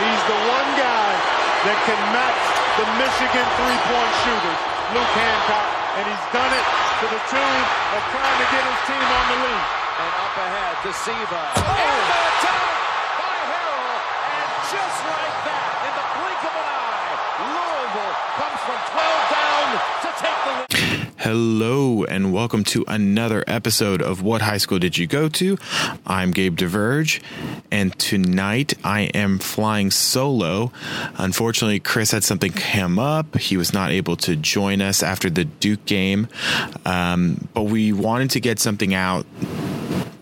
He's the one guy that can match the Michigan three-point shooters, Luke Hancock, and he's done it to the tune of trying to get his team on the lead. And up ahead to Oh. And the attack by Harrell. And just like that, in the blink of an eye, Louisville comes from 12 down to take the lead. Hello, and welcome to another episode of What High School Did You Go To? I'm Gabe DeVerge, and tonight I am flying solo. Unfortunately, Chris had something come up. He was not able to join us after the Duke game, um, but we wanted to get something out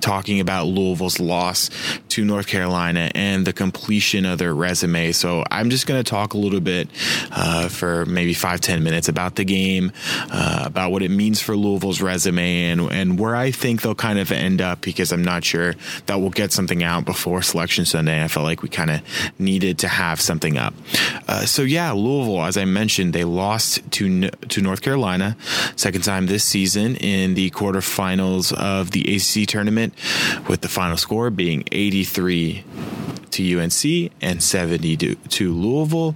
talking about Louisville's loss to North Carolina and the completion of their resume. So I'm just going to talk a little bit uh, for maybe five ten minutes about the game, uh, about what it means for Louisville's resume, and and where I think they'll kind of end up because I'm not sure that we'll get something out before Selection Sunday. And I felt like we kind of needed to have something up. Uh, so yeah, Louisville, as I mentioned, they lost to to North Carolina, second time this season in the quarterfinals of the ACC tournament with the final score being 83 to UNC and 70 to, to Louisville.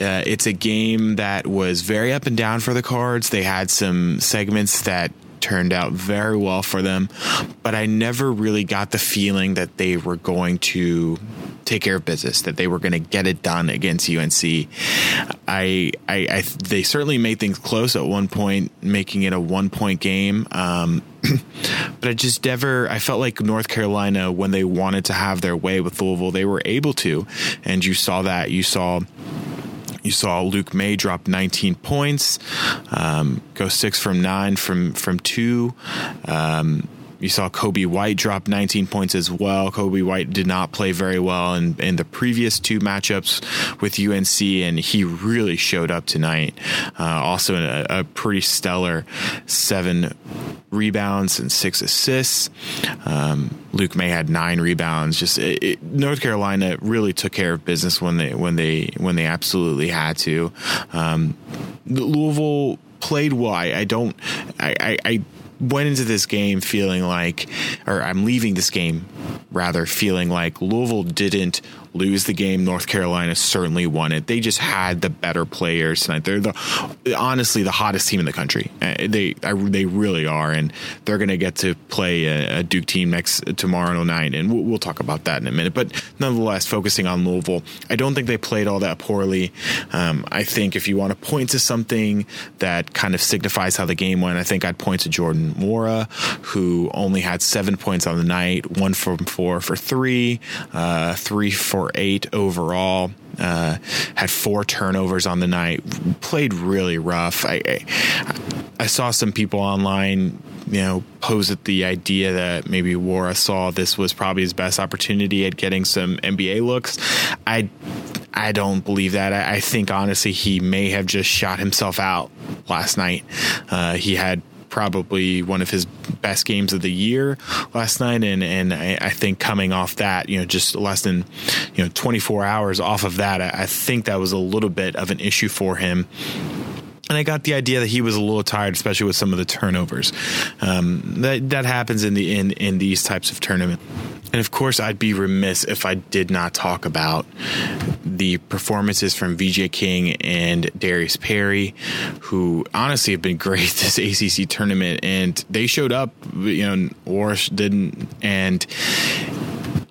Uh, it's a game that was very up and down for the Cards. They had some segments that turned out very well for them, but I never really got the feeling that they were going to take care of business, that they were going to get it done against UNC. I, I, I, they certainly made things close at one point, making it a one point game. Um, but I just never, I felt like North Carolina, when they wanted to have their way with Louisville, they were able to. And you saw that. You saw you saw Luke Maye drop 19 points, um, go six from nine from from two. Um, you saw Coby White drop 19 points as well. Coby White did not play very well in, in the previous two matchups with UNC, and he really showed up tonight. Uh, also, a, a, pretty stellar seven rebounds and six assists. Um, Luke Maye had nine rebounds. Just it, it, North Carolina really took care of business when they when they when they absolutely had to. Um, Louisville played well. I, I don't. I, I, I went into this game feeling like, or I'm leaving this game rather feeling like Louisville didn't lose the game. North Carolina certainly won it. They just had the better players tonight. They're the honestly the hottest team in the country. Uh, they they really are, and they're going to get to play a, Duke team next tomorrow night, and we'll, we'll, talk about that in a minute. But nonetheless, focusing on Louisville, I don't think they played all that poorly. Um, I think if you want to point to something that kind of signifies how the game went, I think I'd point to Jordan Nwora, who only had seven points on the night, one from four for three, uh, three for eight overall. Uh, had four turnovers on the night. Played really rough. I, I, I saw some people online, you know, pose at the idea that maybe Nwora saw this was probably his best opportunity at getting some NBA looks. I I don't believe that. I, I think honestly he may have just shot himself out last night. Uh, he had probably one of his best games of the year last night, and and I, I, think coming off that, you know, just less than you know 24 hours off of that, I, I think that was a little bit of an issue for him and I got the idea that he was a little tired, especially with some of the turnovers. Um, that that happens in the in in these types of tournaments. And of course, I'd be remiss if I did not talk about the performances from VJ King and Darius Perry, who honestly have been great this ACC tournament. And they showed up, you know, Warish didn't. And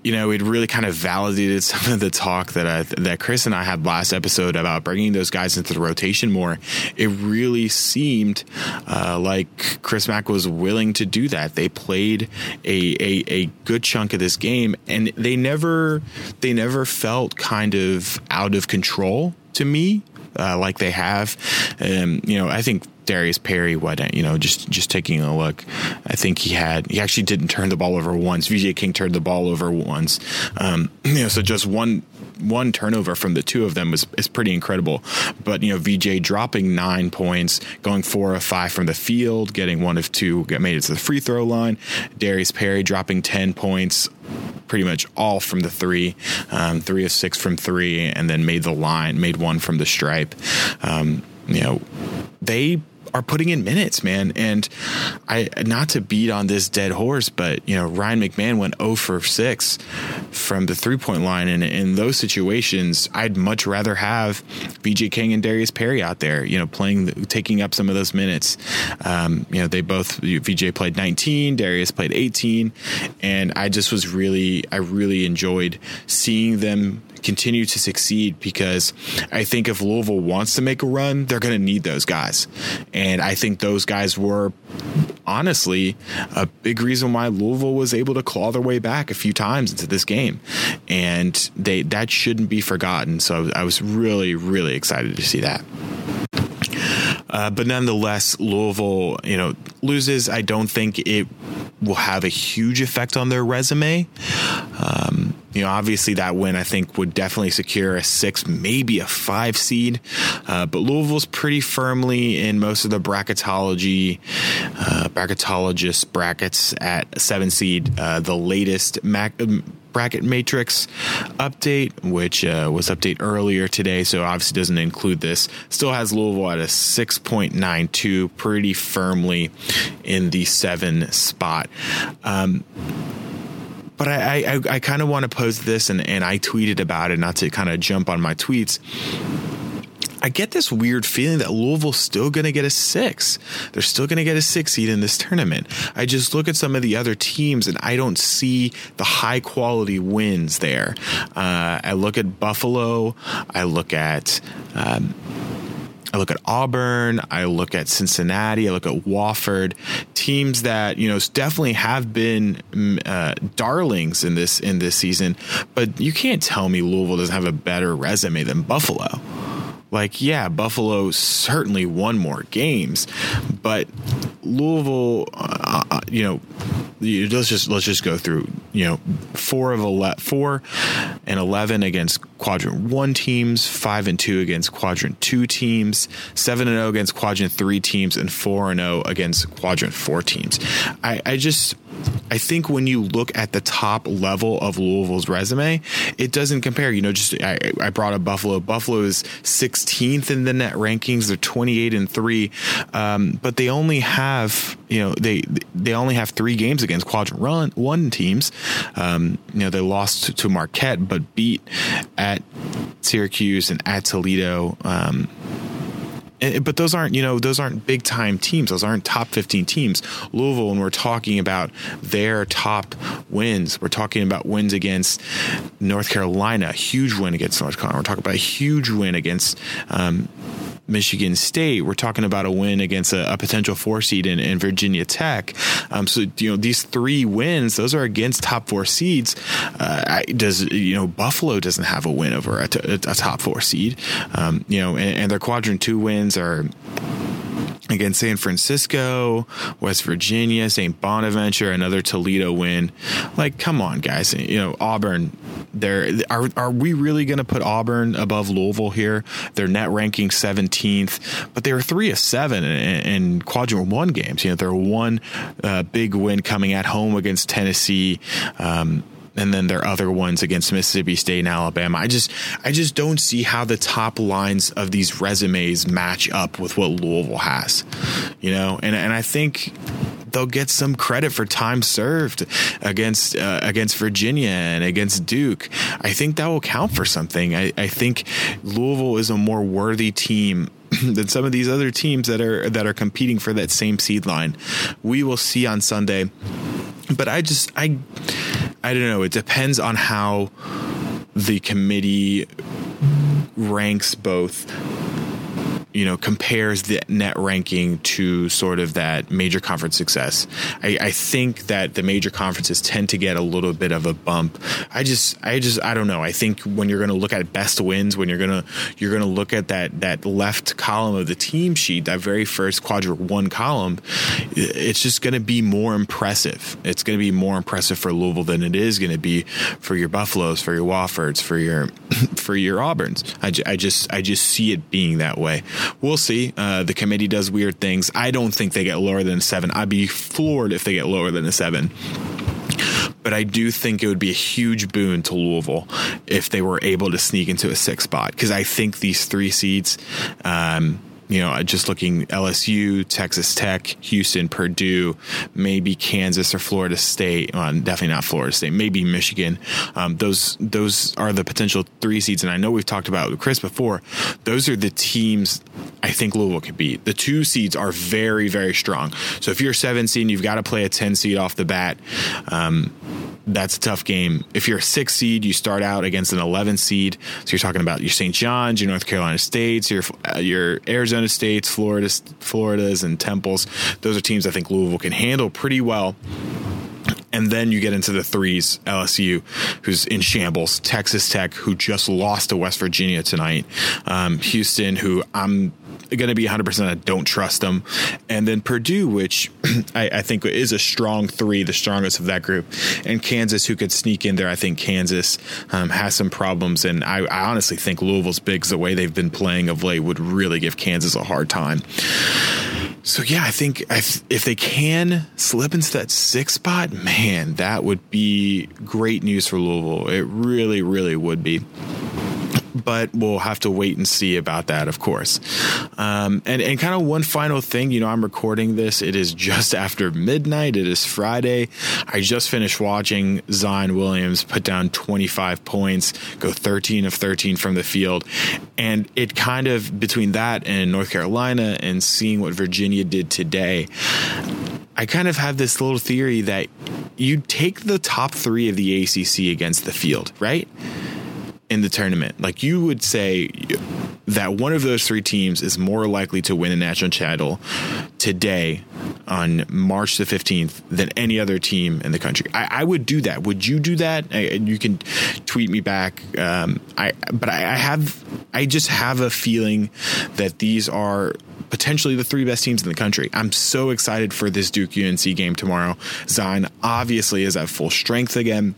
you know, it really kind of validated some of the talk that I, that Chris and I had last episode about bringing those guys into the rotation more. It really seemed uh, like Chris Mack was willing to do that. They played a, a, a good chunk of this game, and they never they never felt kind of out of control to me. Uh, like they have, um, you know, I think Darius Perry, what you know, just just taking a look, I think he had he actually didn't turn the ball over once. VJ King turned the ball over once. Um, you know, so just one one turnover from the two of them was is pretty incredible. But you know, VJ dropping nine points, going four of five from the field, getting one of two, made it to the free throw line. Darius Perry dropping ten points, pretty much all from the three, um, three of six from three, and then made the line, made one from the stripe. Um, you know, they are putting in minutes, man. And I not to beat on this dead horse, but you know Ryan McMahon went 0 for 6 from the three point line, and in those situations, I'd much rather have VJ King and Darius Perry out there, you know, playing taking up some of those minutes. Um, you know, they both VJ played 19, Darius played 18, and I just was really I really enjoyed seeing them continue to succeed because I think if Louisville wants to make a run, they're going to need those guys. And I think those guys were honestly a big reason why Louisville was able to claw their way back a few times into this game. And they that shouldn't be forgotten. So I was really really excited to see that. Uh, but nonetheless, Louisville, you know, loses. I don't think it will have a huge effect on their resume. Um, you know, obviously that win I think would definitely secure a six, maybe a five seed. Uh, but Louisville's pretty firmly in most of the bracketology, uh, bracketologist brackets at seven seed. Uh, the latest Mac bracket matrix update, which uh, was update earlier today, so obviously doesn't include this. Still has Louisville at a 6.92, pretty firmly in the seven spot. Um, but I, I, I kind of want to pose this, and, and I tweeted about it, not to kind of jump on my tweets. I get this weird feeling that Louisville's still going to get a six. They're still going to get a six seed in this tournament. I just look at some of the other teams and I don't see the high quality wins there. Uh, I look at Buffalo. I look at. Um, I look at Auburn, I look at Cincinnati, I look at Wofford, teams that you know definitely have been mm, uh, darlings in this in this season, but you can't tell me Louisville doesn't have a better resume than Buffalo. Like, yeah, Buffalo certainly won more games, but Louisville, uh, uh you know, let's just let's just go through. You know, four of 11, four and eleven against quadrant one teams, five and two against quadrant two teams, seven and zero against quadrant three teams, and four and zero against quadrant four teams. I, I just I think when you look at the top level of Louisville's resume, it doesn't compare. You know, just I, I brought up Buffalo. Buffalo is 16th in the net rankings. They're 28 and three, um, but they only have you know they they only have three games against quadrant run one teams. Um, you know, they lost to Marquette, but beat at Syracuse and at Toledo. Um, but those aren't you know those aren't big time teams those aren't top 15 teams louisville when we're talking about their top wins we're talking about wins against north carolina huge win against north carolina we're talking about a huge win against um, Michigan State. We're talking about a win against a, a potential four seed in, in Virginia Tech. Um, so you know these three wins, those are against top four seeds. Uh, does you know Buffalo doesn't have a win over a, t- a top four seed. Um, you know, and, and their quadrant two wins are against San Francisco, West Virginia, St. Bonaventure, another Toledo win. Like, come on, guys. You know, Auburn. There are are we really going to put Auburn above Louisville here? Their net ranking 17th, but they were three of seven in, in quadrant one games. You know, they're one uh, big win coming at home against Tennessee. Um, and then their other ones against Mississippi State and Alabama. I just I just don't see how the top lines of these resumes match up with what Louisville has. You know, and and I think they'll get some credit for time served against uh, against Virginia and against Duke. I think that will count for something. I, I think Louisville is a more worthy team than some of these other teams that are that are competing for that same seed line. We will see on Sunday. But I just I I don't know. It depends on how the committee ranks both you know, compares the net ranking to sort of that major conference success. I, I, think that the major conferences tend to get a little bit of a bump. I just, I just, I don't know. I think when you're going to look at best wins, when you're going to, you're going to look at that that left column of the team sheet, that very first quadrant one column, it's just going to be more impressive. It's going to be more impressive for Louisville than it is going to be for your Buffaloes, for your Woffords, for your for your Auburns. I, I just, I just see it being that way we'll see. Uh, the committee does weird things. I don't think they get lower than seven. I'd be floored if they get lower than a seven but I do think it would be a huge boon to Louisville if they were able to sneak into a six spot because I think these three seeds, um, you know, just looking LSU, Texas Tech, Houston, Purdue, maybe Kansas or Florida State. Well, definitely not Florida State. Maybe Michigan. Um, those those are the potential three seeds, and I know we've talked about Chris before. Those are the teams I think Louisville could beat. The two seeds are very very strong. So if you're seven seed, you've got to play a ten seed off the bat. Um, that's a tough game. If you're a six seed, you start out against an 11 seed. So you're talking about your St. John's, your North Carolina States, your uh, your Arizona States, Florida, Floridas, and Temples. Those are teams I think Louisville can handle pretty well. And then you get into the threes, LSU, who's in shambles, Texas Tech, who just lost to West Virginia tonight, um, Houston, who I'm going to be 100% I don't trust them. And then Purdue, which I, I, think is a strong three, the strongest of that group. And Kansas, who could sneak in there. I think Kansas um, has some problems. And I, I honestly think Louisville's bigs, the way they've been playing of late, would really give Kansas a hard time. So yeah, I think if they can slip into that six spot, man, that would be great news for Louisville. It really, really would be but we'll have to wait and see about that, of course. Um, and and kind of one final thing, you know, I'm recording this. It is just after midnight. It is Friday. I just finished watching Zion Williamson put down 25 points, go 13 of 13 from the field, and it kind of between that and North Carolina and seeing what Virginia did today. I kind of have this little theory that you take the top three of the ACC against the field, right? In the tournament. Like you would say that one of those three teams is more likely to win a national title today on March the 15th than any other team in the country. I, I would do that. Would you do that? I, you can tweet me back. Um, I, but I, I have, I just have a feeling that these are potentially the three best teams in the country. I'm so excited for this Duke UNC game tomorrow. Zion obviously is at full strength again.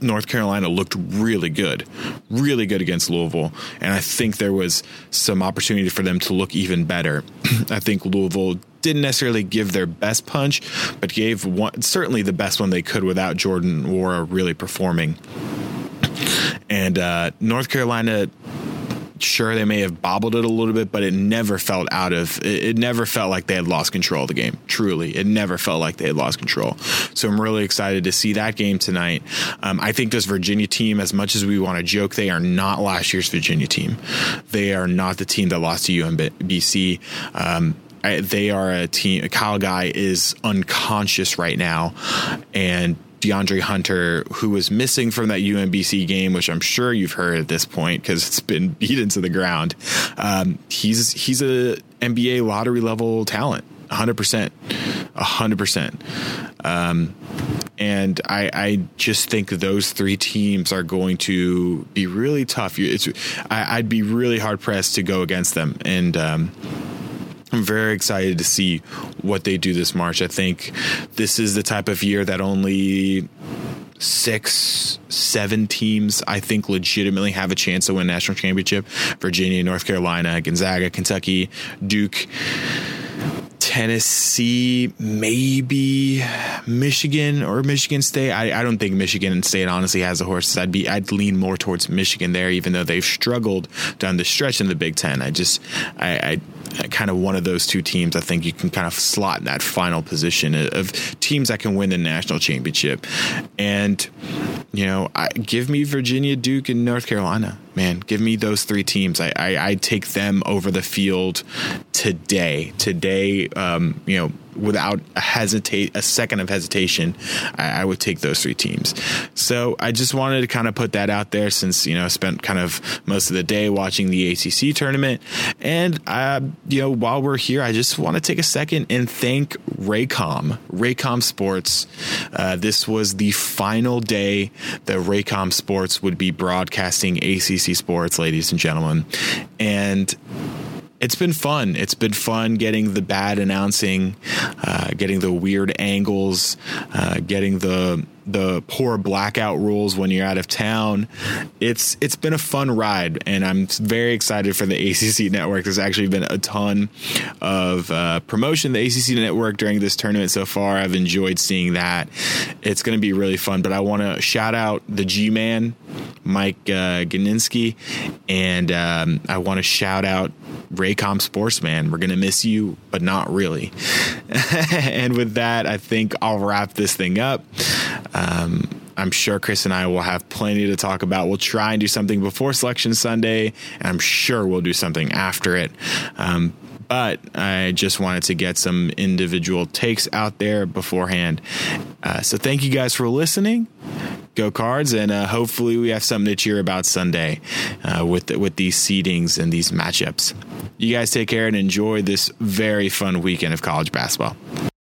North Carolina looked really good, really good against Louisville. And I think there was some opportunity for them to look even better. I think Louisville didn't necessarily give their best punch, but gave one, certainly the best one they could without Jordan Nwora really performing. And uh, North Carolina sure they may have bobbled it a little bit, but it never felt out of it, it, never felt like they had lost control of the game. Truly, it never felt like they had lost control. So I'm really excited to see that game tonight. Um, I think this Virginia team, as much as we want to joke, they are not last year's Virginia team. They are not the team that lost to UMBC. Um, they are a team. Kyle Guy is unconscious right now, and DeAndre Hunter, who was missing from that UMBC game, which I'm sure you've heard at this point because it's been beaten to the ground. Um, he's he's a NBA lottery level talent, 100 percent, 100 percent. Um, and I, I, just think those three teams are going to be really tough. It's, I, would be really hard pressed to go against them, and um, I'm very excited to see what they do this March. I think this is the type of year that only six, seven teams I think legitimately have a chance to win national championship. Virginia, North Carolina, Gonzaga, Kentucky, Duke. Tennessee, maybe Michigan or Michigan State. I, I don't think Michigan State honestly has the horses. I'd be I'd lean more towards Michigan there, even though they've struggled down the stretch in the Big Ten. I just I, I kind of one of those two teams, I think you can kind of slot in that final position of teams that can win the national championship. And, you know, I, give me Virginia, Duke, and North Carolina man, give me those three teams. I, I, I take them over the field today. Today, um, you know, without a hesitate a second of hesitation, I, I, would take those three teams. So I just wanted to kind of put that out there since you know I spent kind of most of the day watching the ACC tournament, and uh, you know while we're here, I just want to take a second and thank Raycom, Raycom Sports. Uh, this was the final day that Raycom Sports would be broadcasting ACC Sports, ladies and gentlemen. And it's been fun. It's been fun getting the bad announcing, uh, getting the weird angles, uh, getting the the poor blackout rules when you're out of town. It's it's been a fun ride, and I'm very excited for the ACC network. There's actually been a ton of uh, promotion the ACC network during this tournament so far. I've enjoyed seeing that. It's going to be really fun. But I want to shout out the G Man Mike uh, and um, I want to shout out Raycom Sportsman. We're gonna miss you, but not really. and with that, I think I'll wrap this thing up. Um, I'm sure Chris and I will have plenty to talk about. We'll try and do something before Selection Sunday, and I'm sure we'll do something after it. Um, but I just wanted to get some individual takes out there beforehand. Uh, so thank you guys for listening. Go Cards, and uh, hopefully we have something to cheer about Sunday uh, with the, with these seedings and these matchups. You guys take care and enjoy this very fun weekend of college basketball.